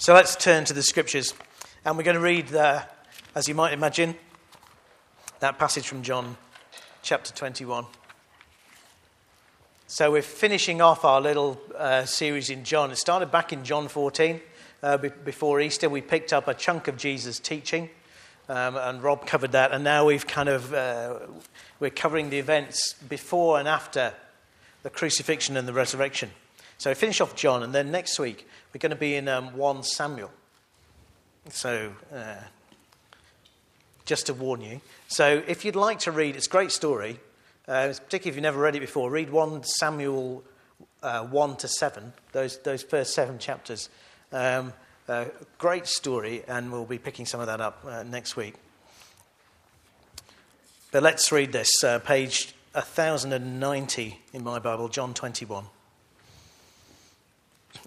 So let's turn to the scriptures. And we're going to read, the, as you might imagine, that passage from John chapter 21. So we're finishing off our little uh, series in John. It started back in John 14. Uh, be- before Easter, we picked up a chunk of Jesus' teaching, um, and Rob covered that. And now we've kind of uh, we're covering the events before and after the crucifixion and the resurrection. So finish off John, and then next week we're going to be in um, 1 Samuel. So, uh, just to warn you. So, if you'd like to read, it's a great story, uh, particularly if you've never read it before, read 1 Samuel uh, 1 to 7, those, those first seven chapters. Um, uh, great story, and we'll be picking some of that up uh, next week. But let's read this, uh, page 1090 in my Bible, John 21.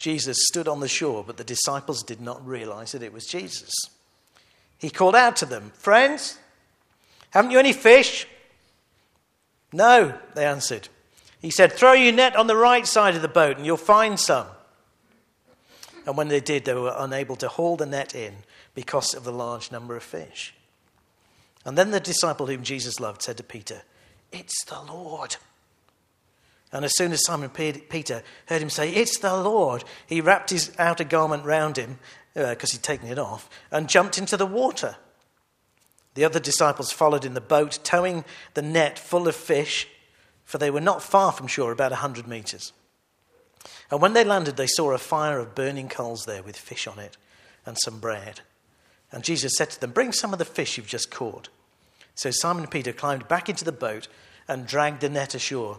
Jesus stood on the shore, but the disciples did not realize that it was Jesus. He called out to them, Friends, haven't you any fish? No, they answered. He said, Throw your net on the right side of the boat and you'll find some. And when they did, they were unable to haul the net in because of the large number of fish. And then the disciple whom Jesus loved said to Peter, It's the Lord. And as soon as Simon Peter heard him say, It's the Lord, he wrapped his outer garment round him, because uh, he'd taken it off, and jumped into the water. The other disciples followed in the boat, towing the net full of fish, for they were not far from shore, about a hundred meters. And when they landed, they saw a fire of burning coals there with fish on it and some bread. And Jesus said to them, Bring some of the fish you've just caught. So Simon Peter climbed back into the boat and dragged the net ashore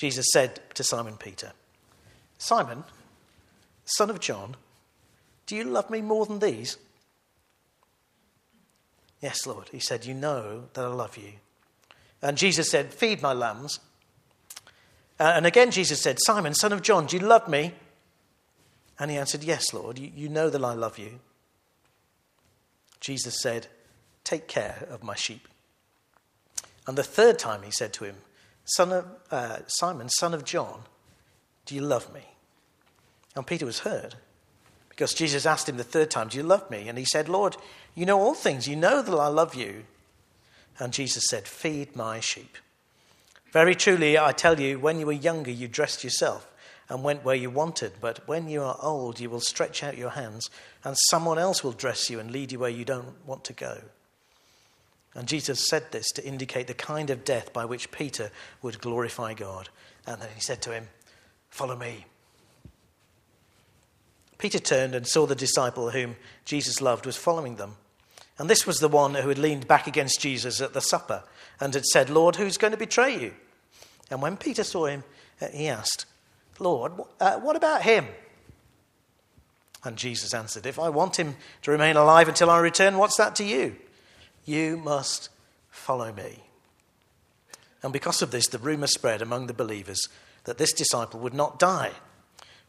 Jesus said to Simon Peter, Simon, son of John, do you love me more than these? Yes, Lord. He said, You know that I love you. And Jesus said, Feed my lambs. Uh, and again, Jesus said, Simon, son of John, do you love me? And he answered, Yes, Lord, you, you know that I love you. Jesus said, Take care of my sheep. And the third time he said to him, son of, uh, Simon, son of John, do you love me? And Peter was hurt because Jesus asked him the third time, Do you love me? And he said, Lord, you know all things. You know that I love you. And Jesus said, Feed my sheep. Very truly, I tell you, when you were younger, you dressed yourself and went where you wanted. But when you are old, you will stretch out your hands, and someone else will dress you and lead you where you don't want to go. And Jesus said this to indicate the kind of death by which Peter would glorify God. And then he said to him, Follow me. Peter turned and saw the disciple whom Jesus loved was following them. And this was the one who had leaned back against Jesus at the supper and had said, Lord, who's going to betray you? And when Peter saw him, uh, he asked, Lord, uh, what about him? And Jesus answered, If I want him to remain alive until I return, what's that to you? You must follow me. And because of this, the rumor spread among the believers that this disciple would not die.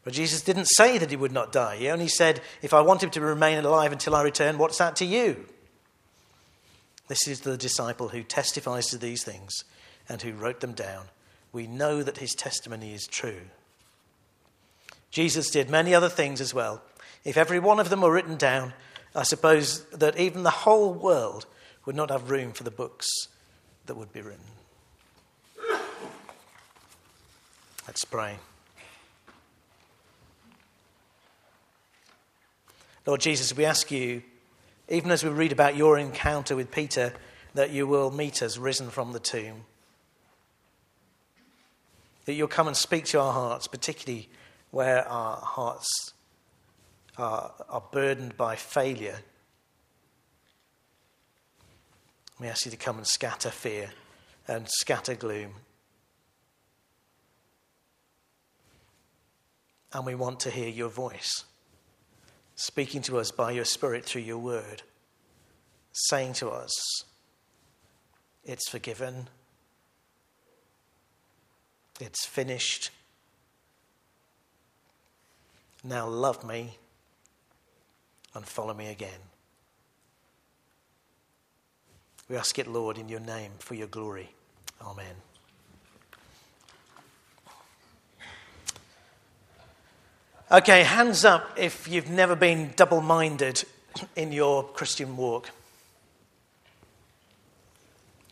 But Jesus didn't say that he would not die. He only said, If I want him to remain alive until I return, what's that to you? This is the disciple who testifies to these things and who wrote them down. We know that his testimony is true. Jesus did many other things as well. If every one of them were written down, I suppose that even the whole world would not have room for the books that would be written. Let's pray. Lord Jesus, we ask you even as we read about your encounter with Peter, that you will meet us risen from the tomb. That you'll come and speak to our hearts, particularly where our hearts are, are burdened by failure. We ask you to come and scatter fear and scatter gloom. And we want to hear your voice, speaking to us by your Spirit through your word, saying to us, It's forgiven, it's finished. Now love me and follow me again. We ask it, Lord, in your name for your glory. Amen. Okay, hands up if you've never been double minded in your Christian walk.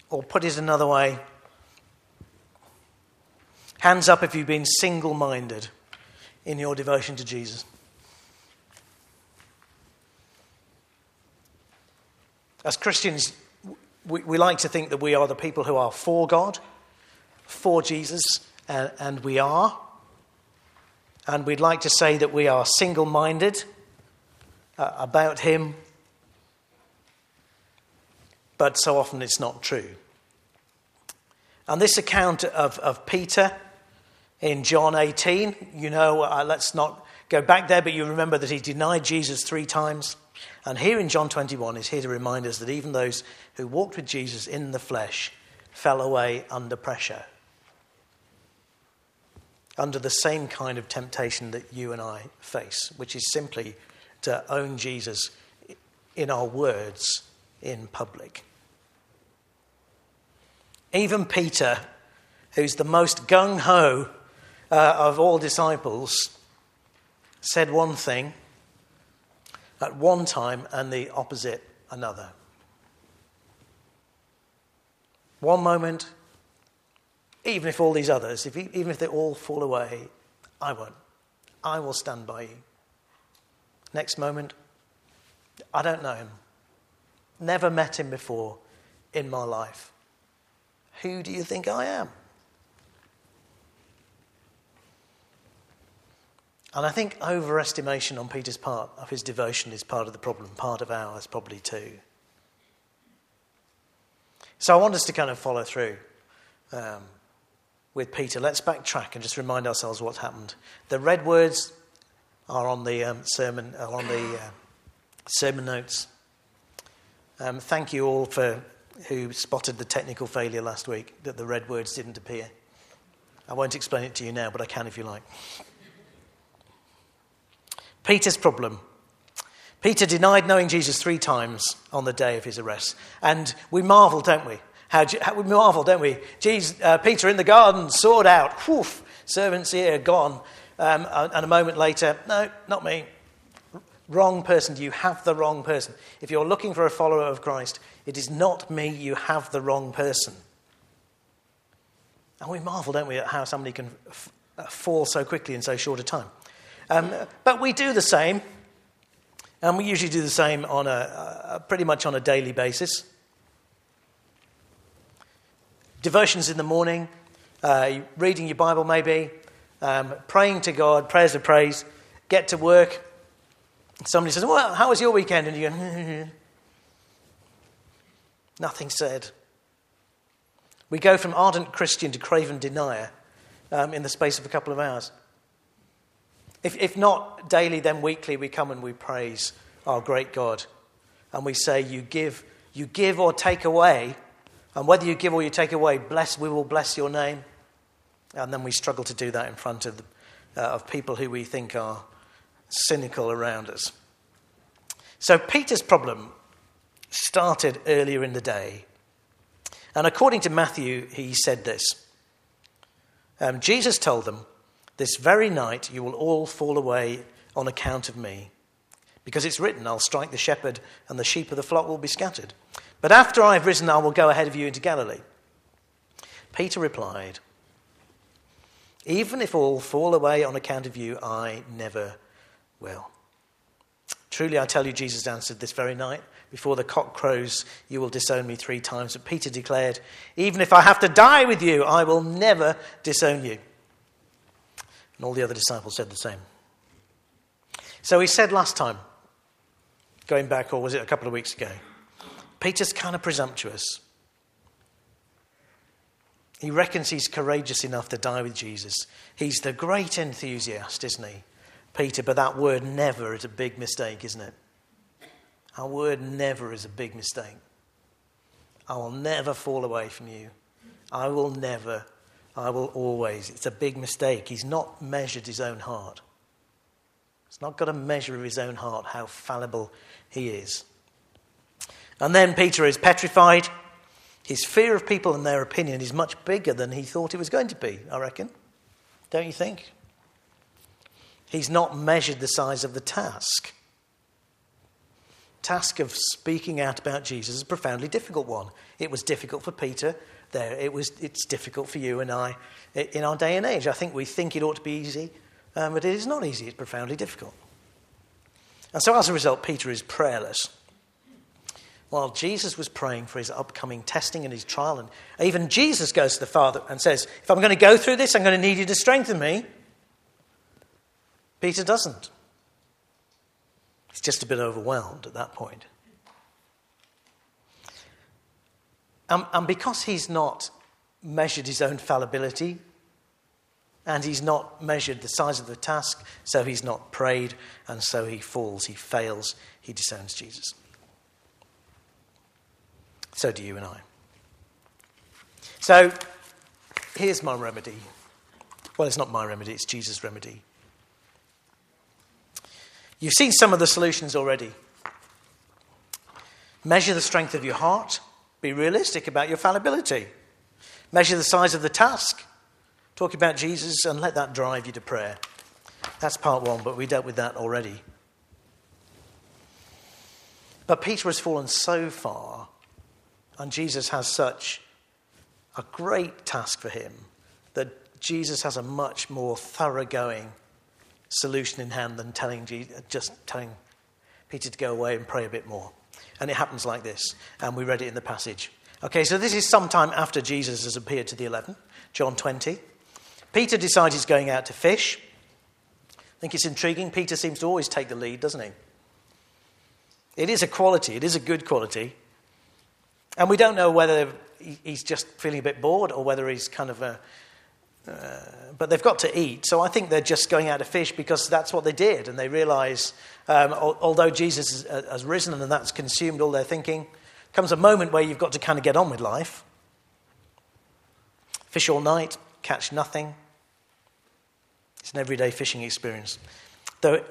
Or put it another way hands up if you've been single minded in your devotion to Jesus. As Christians, we, we like to think that we are the people who are for God, for Jesus, and, and we are. And we'd like to say that we are single minded uh, about Him, but so often it's not true. And this account of, of Peter in John 18, you know, uh, let's not go back there, but you remember that he denied Jesus three times. And here in John 21 is here to remind us that even those who walked with Jesus in the flesh fell away under pressure under the same kind of temptation that you and I face, which is simply to own Jesus in our words in public. Even Peter, who's the most gung ho uh, of all disciples, said one thing at one time and the opposite another. One moment even if all these others, if, even if they all fall away, I won't. I will stand by you. Next moment, I don't know him. Never met him before in my life. Who do you think I am? And I think overestimation on Peter's part of his devotion is part of the problem, part of ours probably too. So I want us to kind of follow through. Um, with Peter, let's backtrack and just remind ourselves what happened. The red words are on the um, sermon, are on the uh, sermon notes. Um, thank you all for who spotted the technical failure last week that the red words didn't appear. I won't explain it to you now, but I can if you like. Peter's problem. Peter denied knowing Jesus three times on the day of his arrest. And we marvel, don't we? How, how we marvel, don't we? Jesus, uh, Peter in the garden, sword out, whew, servant's ear gone. Um, and a moment later, no, not me. Wrong person. You have the wrong person. If you're looking for a follower of Christ, it is not me. You have the wrong person. And we marvel, don't we, at how somebody can f- uh, fall so quickly in so short a time. Um, but we do the same, and we usually do the same on a, a pretty much on a daily basis devotions in the morning, uh, reading your Bible maybe, um, praying to God, prayers of praise, get to work. Somebody says, Well, how was your weekend? And you go, Nothing said. We go from ardent Christian to craven denier um, in the space of a couple of hours. If, if not daily, then weekly, we come and we praise our great God. And we say, You give, you give or take away and whether you give or you take away, bless, we will bless your name. And then we struggle to do that in front of, the, uh, of people who we think are cynical around us. So Peter's problem started earlier in the day. And according to Matthew, he said this um, Jesus told them, This very night you will all fall away on account of me. Because it's written, I'll strike the shepherd, and the sheep of the flock will be scattered. But after I have risen, I will go ahead of you into Galilee. Peter replied, Even if all fall away on account of you, I never will. Truly, I tell you, Jesus answered this very night, before the cock crows, you will disown me three times. But Peter declared, Even if I have to die with you, I will never disown you. And all the other disciples said the same. So he said last time, going back, or was it a couple of weeks ago, Peter's kind of presumptuous. He reckons he's courageous enough to die with Jesus. He's the great enthusiast, isn't he? Peter, but that word never is a big mistake, isn't it? Our word never is a big mistake. I will never fall away from you. I will never, I will always. It's a big mistake. He's not measured his own heart. He's not got a measure of his own heart, how fallible he is. And then Peter is petrified. His fear of people and their opinion is much bigger than he thought it was going to be, I reckon. Don't you think? He's not measured the size of the task. Task of speaking out about Jesus is a profoundly difficult one. It was difficult for Peter. There, it was. It's difficult for you and I in our day and age. I think we think it ought to be easy, um, but it is not easy. It's profoundly difficult. And so, as a result, Peter is prayerless while Jesus was praying for his upcoming testing and his trial. And even Jesus goes to the Father and says, If I'm going to go through this, I'm going to need you to strengthen me. Peter doesn't. He's just a bit overwhelmed at that point. Um, and because he's not measured his own fallibility, and he's not measured the size of the task, so he's not prayed, and so he falls, he fails, he disowns Jesus. So do you and I. So here's my remedy. Well, it's not my remedy, it's Jesus' remedy. You've seen some of the solutions already. Measure the strength of your heart. Be realistic about your fallibility. Measure the size of the task. Talk about Jesus and let that drive you to prayer. That's part one, but we dealt with that already. But Peter has fallen so far and Jesus has such a great task for him that Jesus has a much more thoroughgoing solution in hand than telling Jesus, just telling Peter to go away and pray a bit more. And it happens like this, and we read it in the passage. Okay, so this is sometime after Jesus has appeared to the eleven, John 20. Peter decides he's going out to fish. I think it's intriguing. Peter seems to always take the lead, doesn't he? It is a quality, it is a good quality. And we don't know whether he's just feeling a bit bored or whether he's kind of a. Uh, but they've got to eat. So I think they're just going out to fish because that's what they did. And they realize, um, although Jesus uh, has risen and that's consumed all their thinking, comes a moment where you've got to kind of get on with life. Fish all night, catch nothing. It's an everyday fishing experience. Though,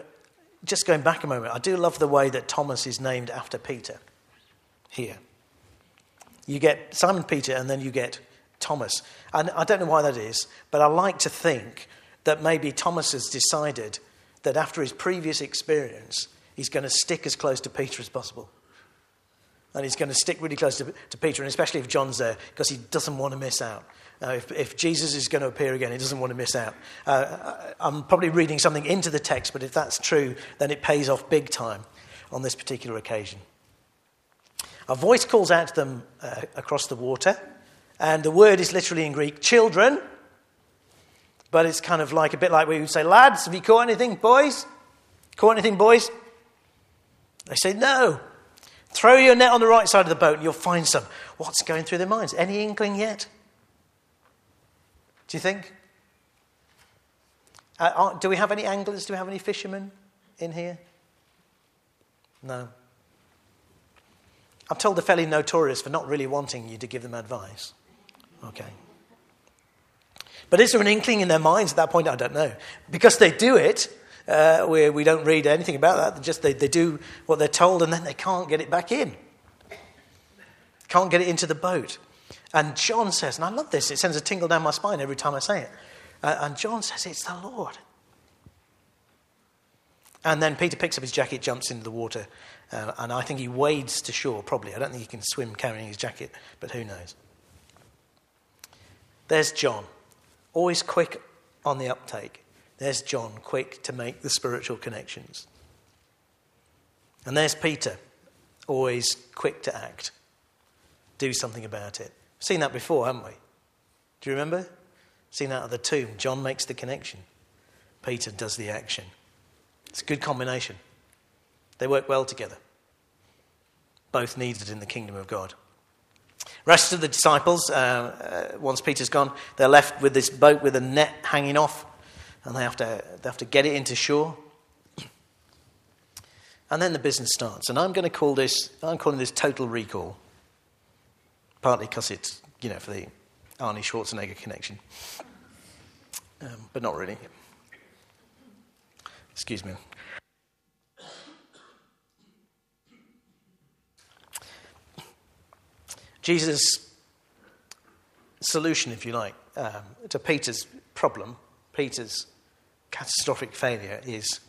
just going back a moment, I do love the way that Thomas is named after Peter here. You get Simon Peter and then you get Thomas. And I don't know why that is, but I like to think that maybe Thomas has decided that after his previous experience, he's going to stick as close to Peter as possible. And he's going to stick really close to, to Peter, and especially if John's there, because he doesn't want to miss out. Uh, if, if, Jesus is going to appear again, he doesn't want to miss out. Uh, I'm probably reading something into the text, but if that's true, then it pays off big time on this particular occasion. A voice calls out to them uh, across the water, and the word is literally in Greek, children, but it's kind of like a bit like we would say, lads, have you caught anything, boys? Caught anything, boys? They say, no. Throw your net on the right side of the boat and you'll find some. What's going through their minds? Any inkling yet? Do you think? Uh, do we have any anglers? Do we have any fishermen in here? No. I'm told they're fairly notorious for not really wanting you to give them advice. Okay. But is there an inkling in their minds at that point? I don't know. Because they do it, uh, we, we don't read anything about that. They just they, they do what they're told and then they can't get it back in. Can't get it into the boat. And John says, and I love this, it sends a tingle down my spine every time I say it. Uh, and John says, It's the Lord. And then Peter picks up his jacket, jumps into the water, uh, and I think he wades to shore, probably. I don't think he can swim carrying his jacket, but who knows? There's John, always quick on the uptake. There's John, quick to make the spiritual connections. And there's Peter, always quick to act, do something about it. Seen that before, haven't we? Do you remember? Seen that at the tomb. John makes the connection, Peter does the action. It's a good combination. They work well together. Both needed in the kingdom of God. Rest of the disciples, uh, uh, once Peter's gone, they're left with this boat with a net hanging off, and they have to, they have to get it into shore. And then the business starts. And I'm going to call this, I'm calling this total recall. Partly because it's, you know, for the Arnie Schwarzenegger connection. Um, but not really. Excuse me. Jesus' solution, if you like, um, to Peter's problem, Peter's catastrophic failure, is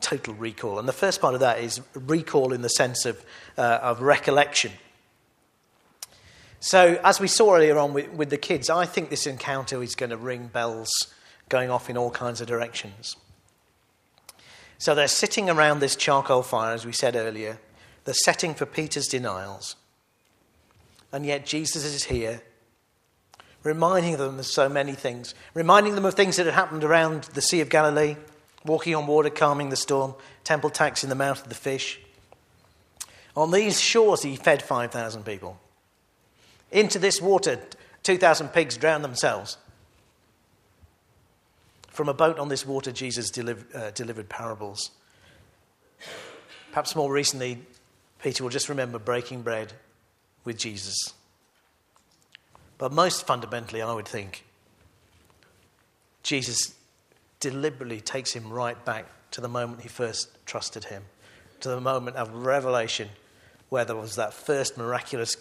total recall. And the first part of that is recall in the sense of, uh, of recollection. So, as we saw earlier on with, with the kids, I think this encounter is going to ring bells going off in all kinds of directions. So, they're sitting around this charcoal fire, as we said earlier, the setting for Peter's denials. And yet, Jesus is here, reminding them of so many things, reminding them of things that had happened around the Sea of Galilee, walking on water, calming the storm, temple tax in the mouth of the fish. On these shores, he fed 5,000 people. Into this water, 2,000 pigs drowned themselves. From a boat on this water, Jesus uh, delivered parables. Perhaps more recently, Peter will just remember breaking bread with Jesus. But most fundamentally, I would think, Jesus deliberately takes him right back to the moment he first trusted him, to the moment of revelation where there was that first miraculous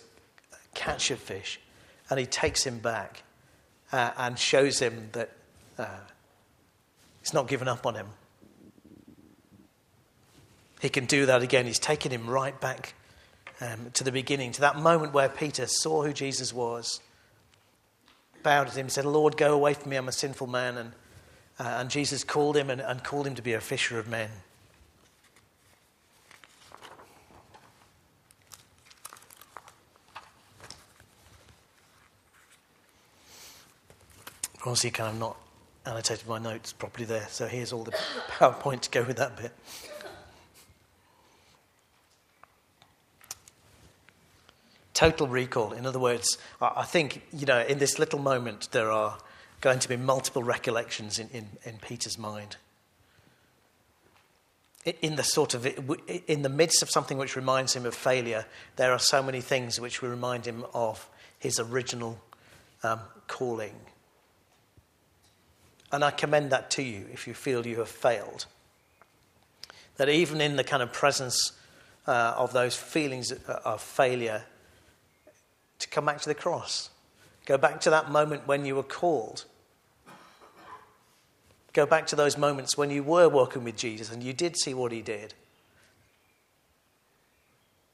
catch of fish. And he takes him back uh, and shows him that uh, he's not given up on him. He can do that again. He's taken him right back um, to the beginning, to that moment where Peter saw who Jesus was, bowed at him, said, Lord, go away from me, I'm a sinful man. And, uh, and Jesus called him and, and called him to be a fisher of men. Obviously, kind of not annotated my notes properly there, so here's all the PowerPoint to go with that bit. Total recall. In other words, I think, you know, in this little moment, there are going to be multiple recollections in, in, in Peter's mind. In the sort of, in the midst of something which reminds him of failure, there are so many things which will remind him of his original um, calling. And I commend that to you if you feel you have failed. That even in the kind of presence uh, of those feelings of failure, to come back to the cross. Go back to that moment when you were called. Go back to those moments when you were walking with Jesus and you did see what he did.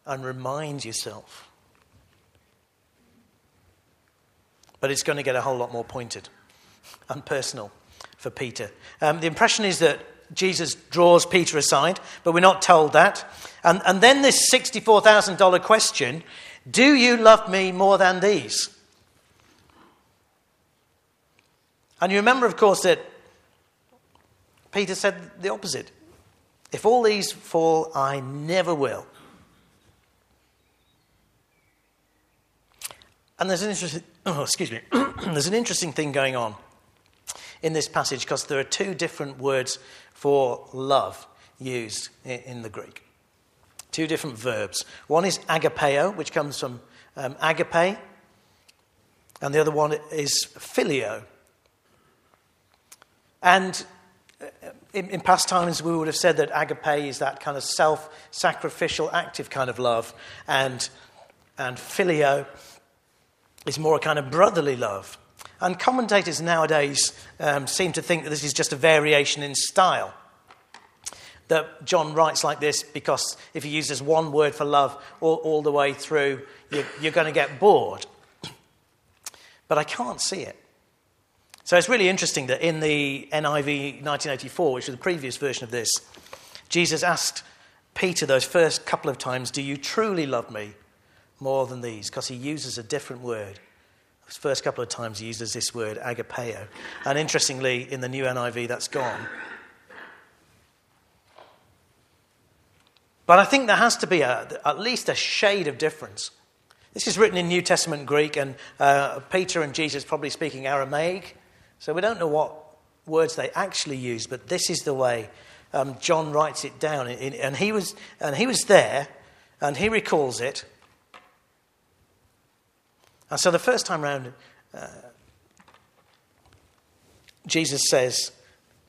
And remind yourself. But it's going to get a whole lot more pointed and personal for Peter. Um, the impression is that Jesus draws Peter aside, but we're not told that. And, and then this $64,000 question do you love me more than these? And you remember, of course, that Peter said the opposite. If all these fall, I never will. And there's an interesting, oh, excuse me, there's an interesting thing going on in this passage because there are two different words for love used in the Greek. Two different verbs. One is agapeo, which comes from um, agape, and the other one is phileo. And uh, in, in, past times, we would have said that agape is that kind of self sacrificial, active kind of love, and, and phileo is more a kind of brotherly love. And commentators nowadays um, seem to think that this is just a variation in style that John writes like this because if he uses one word for love all, all the way through, you're, you're going to get bored. But I can't see it. So it's really interesting that in the NIV 1984, which was the previous version of this, Jesus asked Peter those first couple of times, Do you truly love me more than these? Because he uses a different word. Those first couple of times he uses this word, agapeo. And interestingly, in the new NIV, that's gone. But I think there has to be a, at least a shade of difference. This is written in New Testament Greek, and uh, Peter and Jesus probably speaking Aramaic. So we don't know what words they actually use, but this is the way um, John writes it down. And he, was, and he was there, and he recalls it. And so the first time round, uh, Jesus says,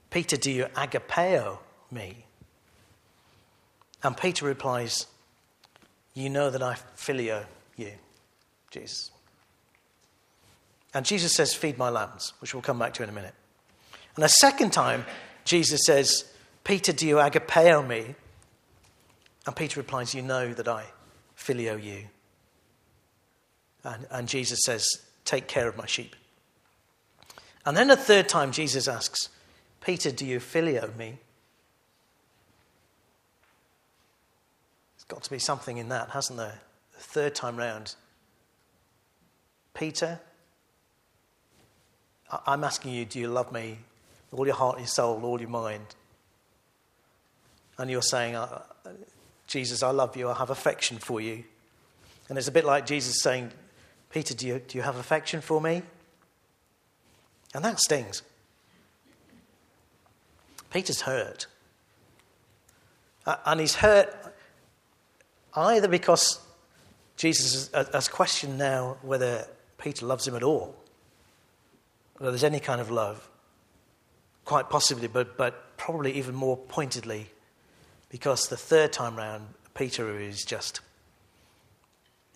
Peter, do you agapeo me? And Peter replies, You know that I phileo you, Jesus. And Jesus says, Feed my lambs, which we'll come back to in a minute. And a second time, Jesus says, Peter, do you agapeo me? And Peter replies, You know that I phileo you. And, and Jesus says, Take care of my sheep. And then a third time, Jesus asks, Peter, do you phileo me? Got to be something in that, hasn't there? The third time round. Peter, I'm asking you, do you love me with all your heart, your soul, all your mind? And you're saying, uh, Jesus, I love you, I have affection for you. And it's a bit like Jesus saying, Peter, do you, do you have affection for me? And that stings. Peter's hurt. And he's hurt either because Jesus has questioned now whether Peter loves him at all, whether there's any kind of love, quite possibly, but, but probably even more pointedly, because the third time round, Peter is just,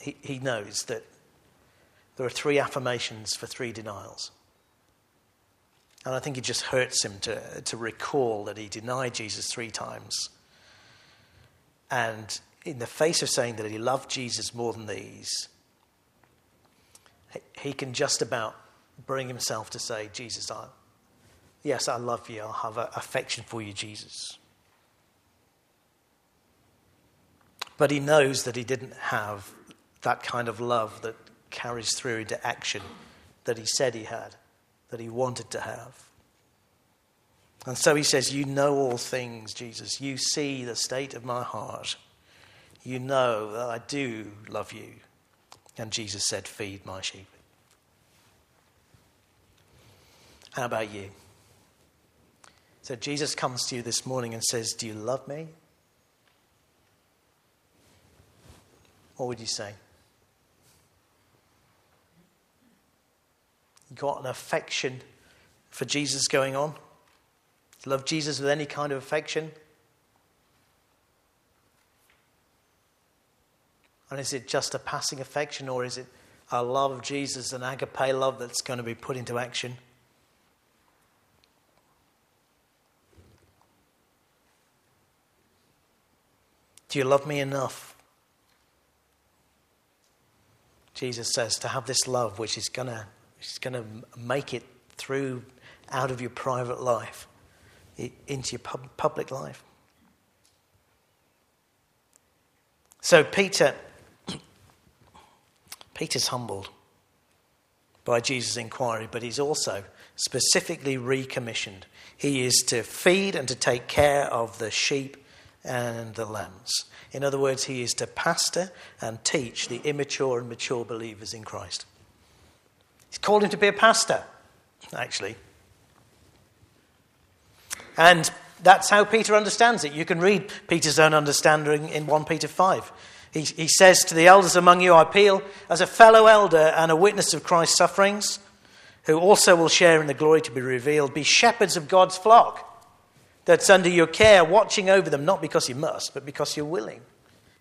he, he knows that there are three affirmations for three denials. And I think it just hurts him to, to recall that he denied Jesus three times. And in the face of saying that he loved Jesus more than these, he can just about bring himself to say, Jesus, I, yes, I love you. I'll have affection for you, Jesus. But he knows that he didn't have that kind of love that carries through into action that he said he had, that he wanted to have. And so he says, You know all things, Jesus. You see the state of my heart. You know that I do love you. And Jesus said, Feed my sheep. How about you? So Jesus comes to you this morning and says, Do you love me? What would you say? You got an affection for Jesus going on? Love Jesus with any kind of affection? And is it just a passing affection, or is it a love of Jesus, an agape love that's going to be put into action? Do you love me enough? Jesus says to have this love which is going to is going to make it through out of your private life into your pub- public life. So Peter Peter's humbled by Jesus' inquiry, but he's also specifically recommissioned. He is to feed and to take care of the sheep and the lambs. In other words, he is to pastor and teach the immature and mature believers in Christ. He's called him to be a pastor, actually. And that's how Peter understands it. You can read Peter's own understanding in 1 Peter 5. He, he says to the elders among you, I appeal as a fellow elder and a witness of Christ's sufferings, who also will share in the glory to be revealed. Be shepherds of God's flock that's under your care, watching over them, not because you must, but because you're willing,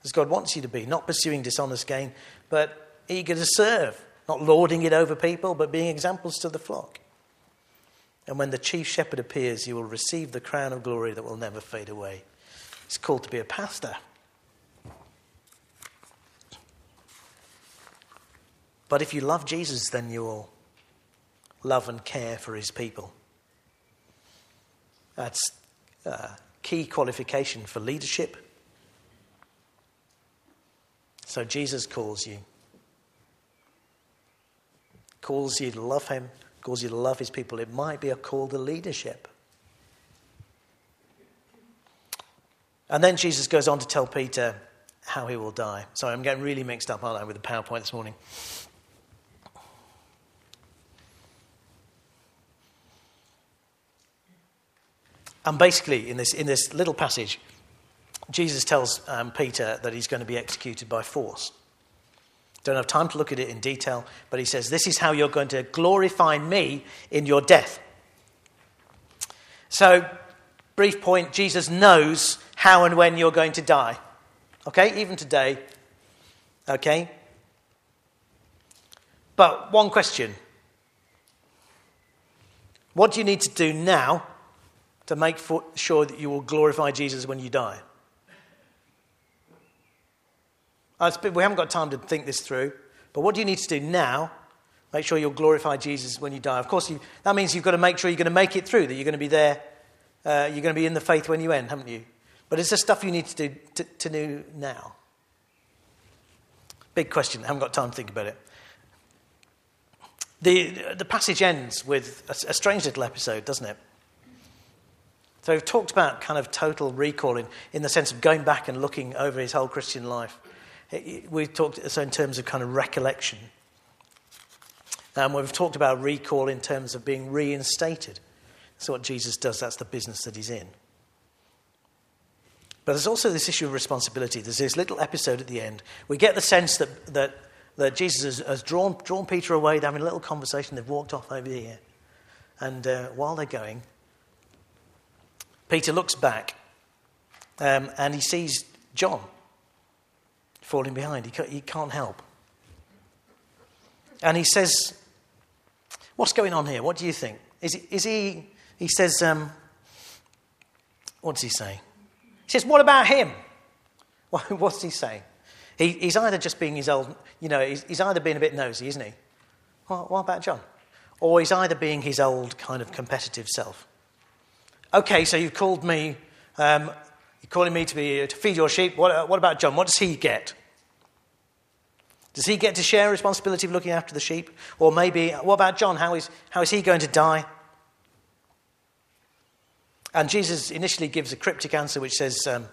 as God wants you to be, not pursuing dishonest gain, but eager to serve, not lording it over people, but being examples to the flock. And when the chief shepherd appears, you will receive the crown of glory that will never fade away. It's called to be a pastor. But if you love Jesus, then you will love and care for his people. That's a key qualification for leadership So Jesus calls you. Calls you to love him, calls you to love his people. It might be a call to leadership. And then Jesus goes on to tell Peter how he will die. Sorry, I'm getting really mixed up, aren't I, with the PowerPoint this morning. And basically, in this, in this little passage, Jesus tells um, Peter that he's going to be executed by force. Don't have time to look at it in detail, but he says, This is how you're going to glorify me in your death. So, brief point Jesus knows how and when you're going to die. Okay, even today. Okay? But one question What do you need to do now to make sure that you will glorify Jesus when you die? We haven't got time to think this through, but what do you need to do now? Make sure you'll glorify Jesus when you die. Of course, you, that means you've got to make sure you're going to make it through, that you're going to be there, uh, you're going to be in the faith when you end, haven't you? But it's the stuff you need to do to, to do now. Big question. I haven't got time to think about it. The, the passage ends with a, a strange little episode, doesn't it? So we've talked about kind of total recalling in in the sense of going back and looking over his whole Christian life. We've talked so in terms of kind of recollection. Um, we've talked about recall in terms of being reinstated. That's what Jesus does, that's the business that he's in. But there's also this issue of responsibility. There's this little episode at the end. We get the sense that, that, that Jesus has, has drawn, drawn Peter away. They're having a little conversation. They've walked off over here. And uh, while they're going, Peter looks back um, and he sees John falling behind. He can't, he can't help. And he says, What's going on here? What do you think? Is, is he, he says, um, What does he say? He says, What about him? What's he saying? He, he's either just being his old, you know, he's, he's either being a bit nosy, isn't he? What about John? Or he's either being his old kind of competitive self. Okay, so you've called me, um, you're calling me to, be, to feed your sheep. What, what about John? What does he get? Does he get to share responsibility of looking after the sheep? Or maybe, what about John? How is, how is he going to die? And Jesus initially gives a cryptic answer which says, um,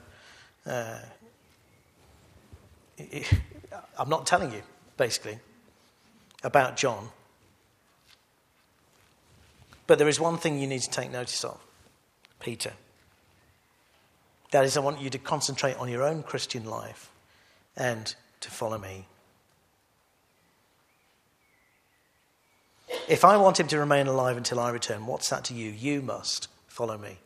uh, I'm not telling you, basically, about John. But there is one thing you need to take notice of Peter. That is, I want you to concentrate on your own Christian life and to follow me. If I want him to remain alive until I return, what's that to you? You must follow me.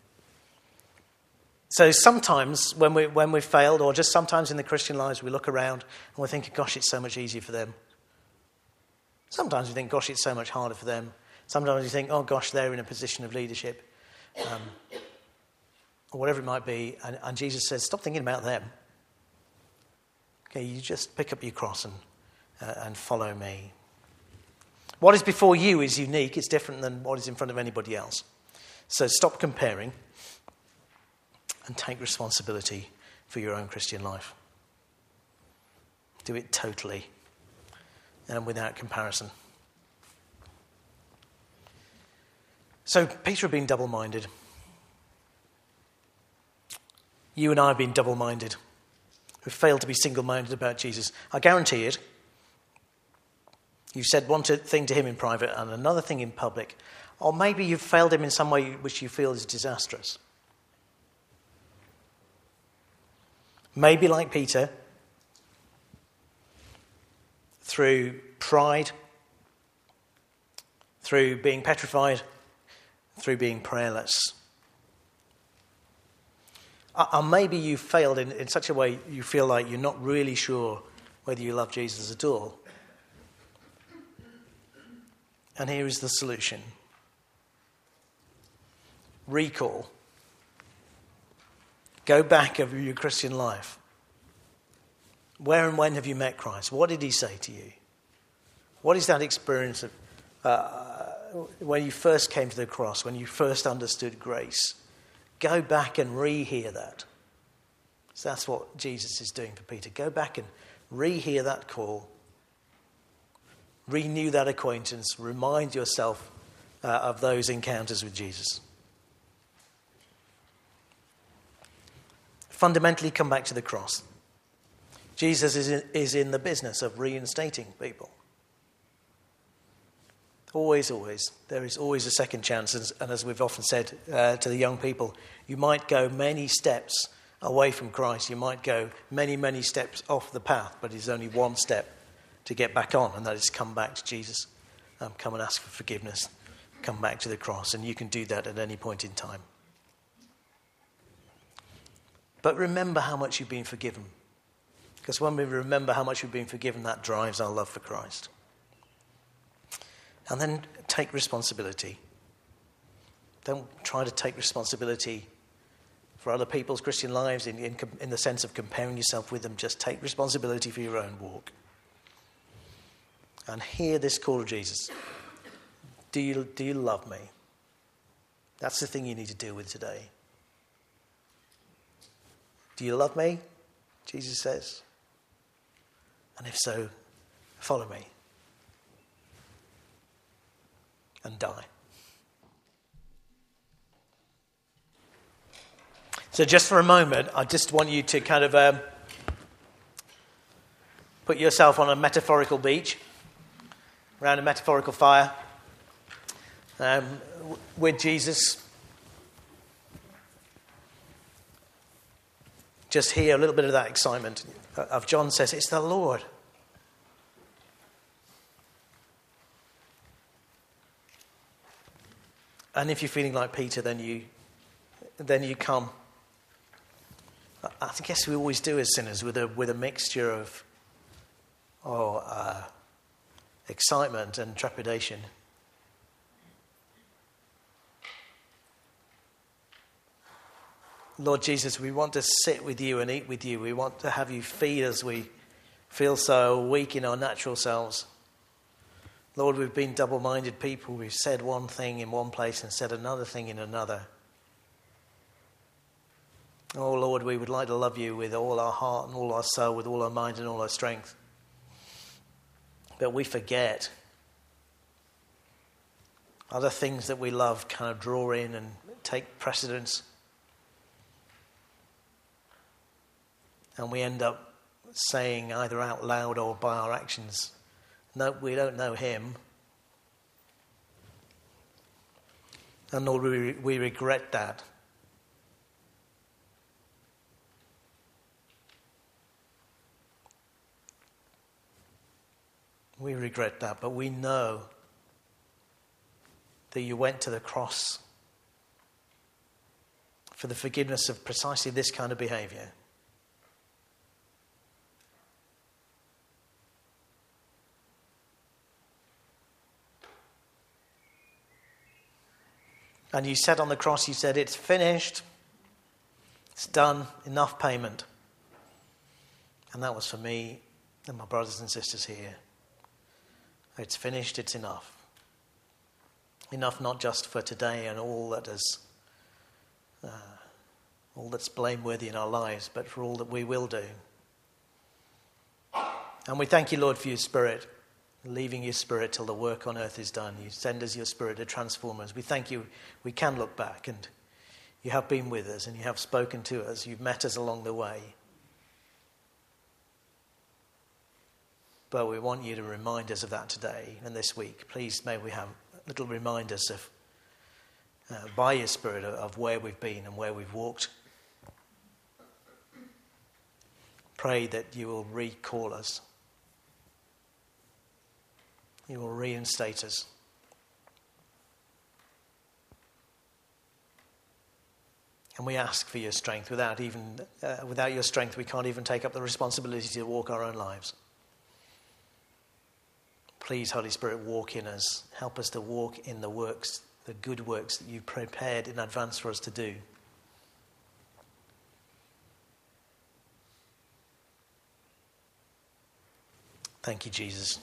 So sometimes when, we, when we've failed, or just sometimes in the Christian lives, we look around and we're thinking, gosh, it's so much easier for them. Sometimes we think, gosh, it's so much harder for them. Sometimes we think, oh, gosh, they're in a position of leadership. Um, or whatever it might be. And, and, Jesus says, stop thinking about them. Okay, you just pick up your cross and, uh, and follow me. What is before you is unique, it's different than what is in front of anybody else. So stop comparing and take responsibility for your own Christian life. Do it totally and without comparison. So, Peter had been double minded. You and I have been double minded. We've failed to be single minded about Jesus. I guarantee it. You've said one thing to him in private and another thing in public. Or maybe you've failed him in some way which you feel is disastrous. Maybe, like Peter, through pride, through being petrified, through being prayerless. Or maybe you've failed in, in such a way you feel like you're not really sure whether you love Jesus at all. And here is the solution recall. Go back over your Christian life. Where and when have you met Christ? What did he say to you? What is that experience of uh, when you first came to the cross, when you first understood grace? Go back and rehear that. So that's what Jesus is doing for Peter. Go back and rehear that call, renew that acquaintance, remind yourself uh, of those encounters with Jesus. Fundamentally, come back to the cross. Jesus is in, is in the business of reinstating people. Always, always. There is always a second chance. And, as we've often said uh, to the young people, you might go many steps away from Christ. You might go many, many steps off the path, but it's only one step to get back on, and that is come back to Jesus. Um, come and ask for forgiveness. Come back to the cross, and you can do that at any point in time. But remember how much you've been forgiven. Because when we remember how much we've been forgiven, that drives our love for Christ. And then take responsibility. Don't try to take responsibility for other people's Christian lives in, in, in, the sense of comparing yourself with them. Just take responsibility for your own walk. And hear this call of Jesus Do you, do you love me? That's the thing you need to deal with today. Do you love me? Jesus says. And if so, follow me and die. So, just for a moment, I just want you to kind of um, put yourself on a metaphorical beach, around a metaphorical fire, um, with Jesus. Just hear a little bit of that excitement of John says, It's the Lord. And if you're feeling like Peter, then you, then you come. I guess we always do as sinners with a, with a mixture of oh, uh, excitement and trepidation. Lord Jesus, we want to sit with you and eat with you. We want to have you feed us. We feel so weak in our natural selves. Lord, we've been double minded people. We've said one thing in one place and said another thing in another. Oh Lord, we would like to love you with all our heart and all our soul, with all our mind and all our strength. But we forget. Other things that we love kind of draw in and take precedence. And we end up saying either out loud or by our actions, No, we don't know him. And Lord, we, we regret that. We regret that, but we know that you went to the cross for the forgiveness of precisely this kind of behavior. And you said on the cross, you said, It's finished, it's done, enough payment. And that was for me and my brothers and sisters here. It's finished, it's enough. Enough not just for today and all that is uh, all that's blameworthy in our lives, but for all that we will do. And we thank you, Lord, for your spirit, leaving your spirit till the work on earth is done. You send us your spirit to transform us. We thank you. We can look back, and you have been with us, and you have spoken to us. You've met us along the way. But we want you to remind us of that today and this week. Please, may we have little reminders of, uh, by your Spirit, of, of where we've been and where we've walked. Pray that you will recall us, you will reinstate us. And we ask for your strength. Without, even, uh, without your strength, we can't even take up the responsibility to walk our own lives. Please, Holy Spirit, walk in us. Help us to walk in the works, the good works that you've prepared in advance for us to do. Thank you, Jesus.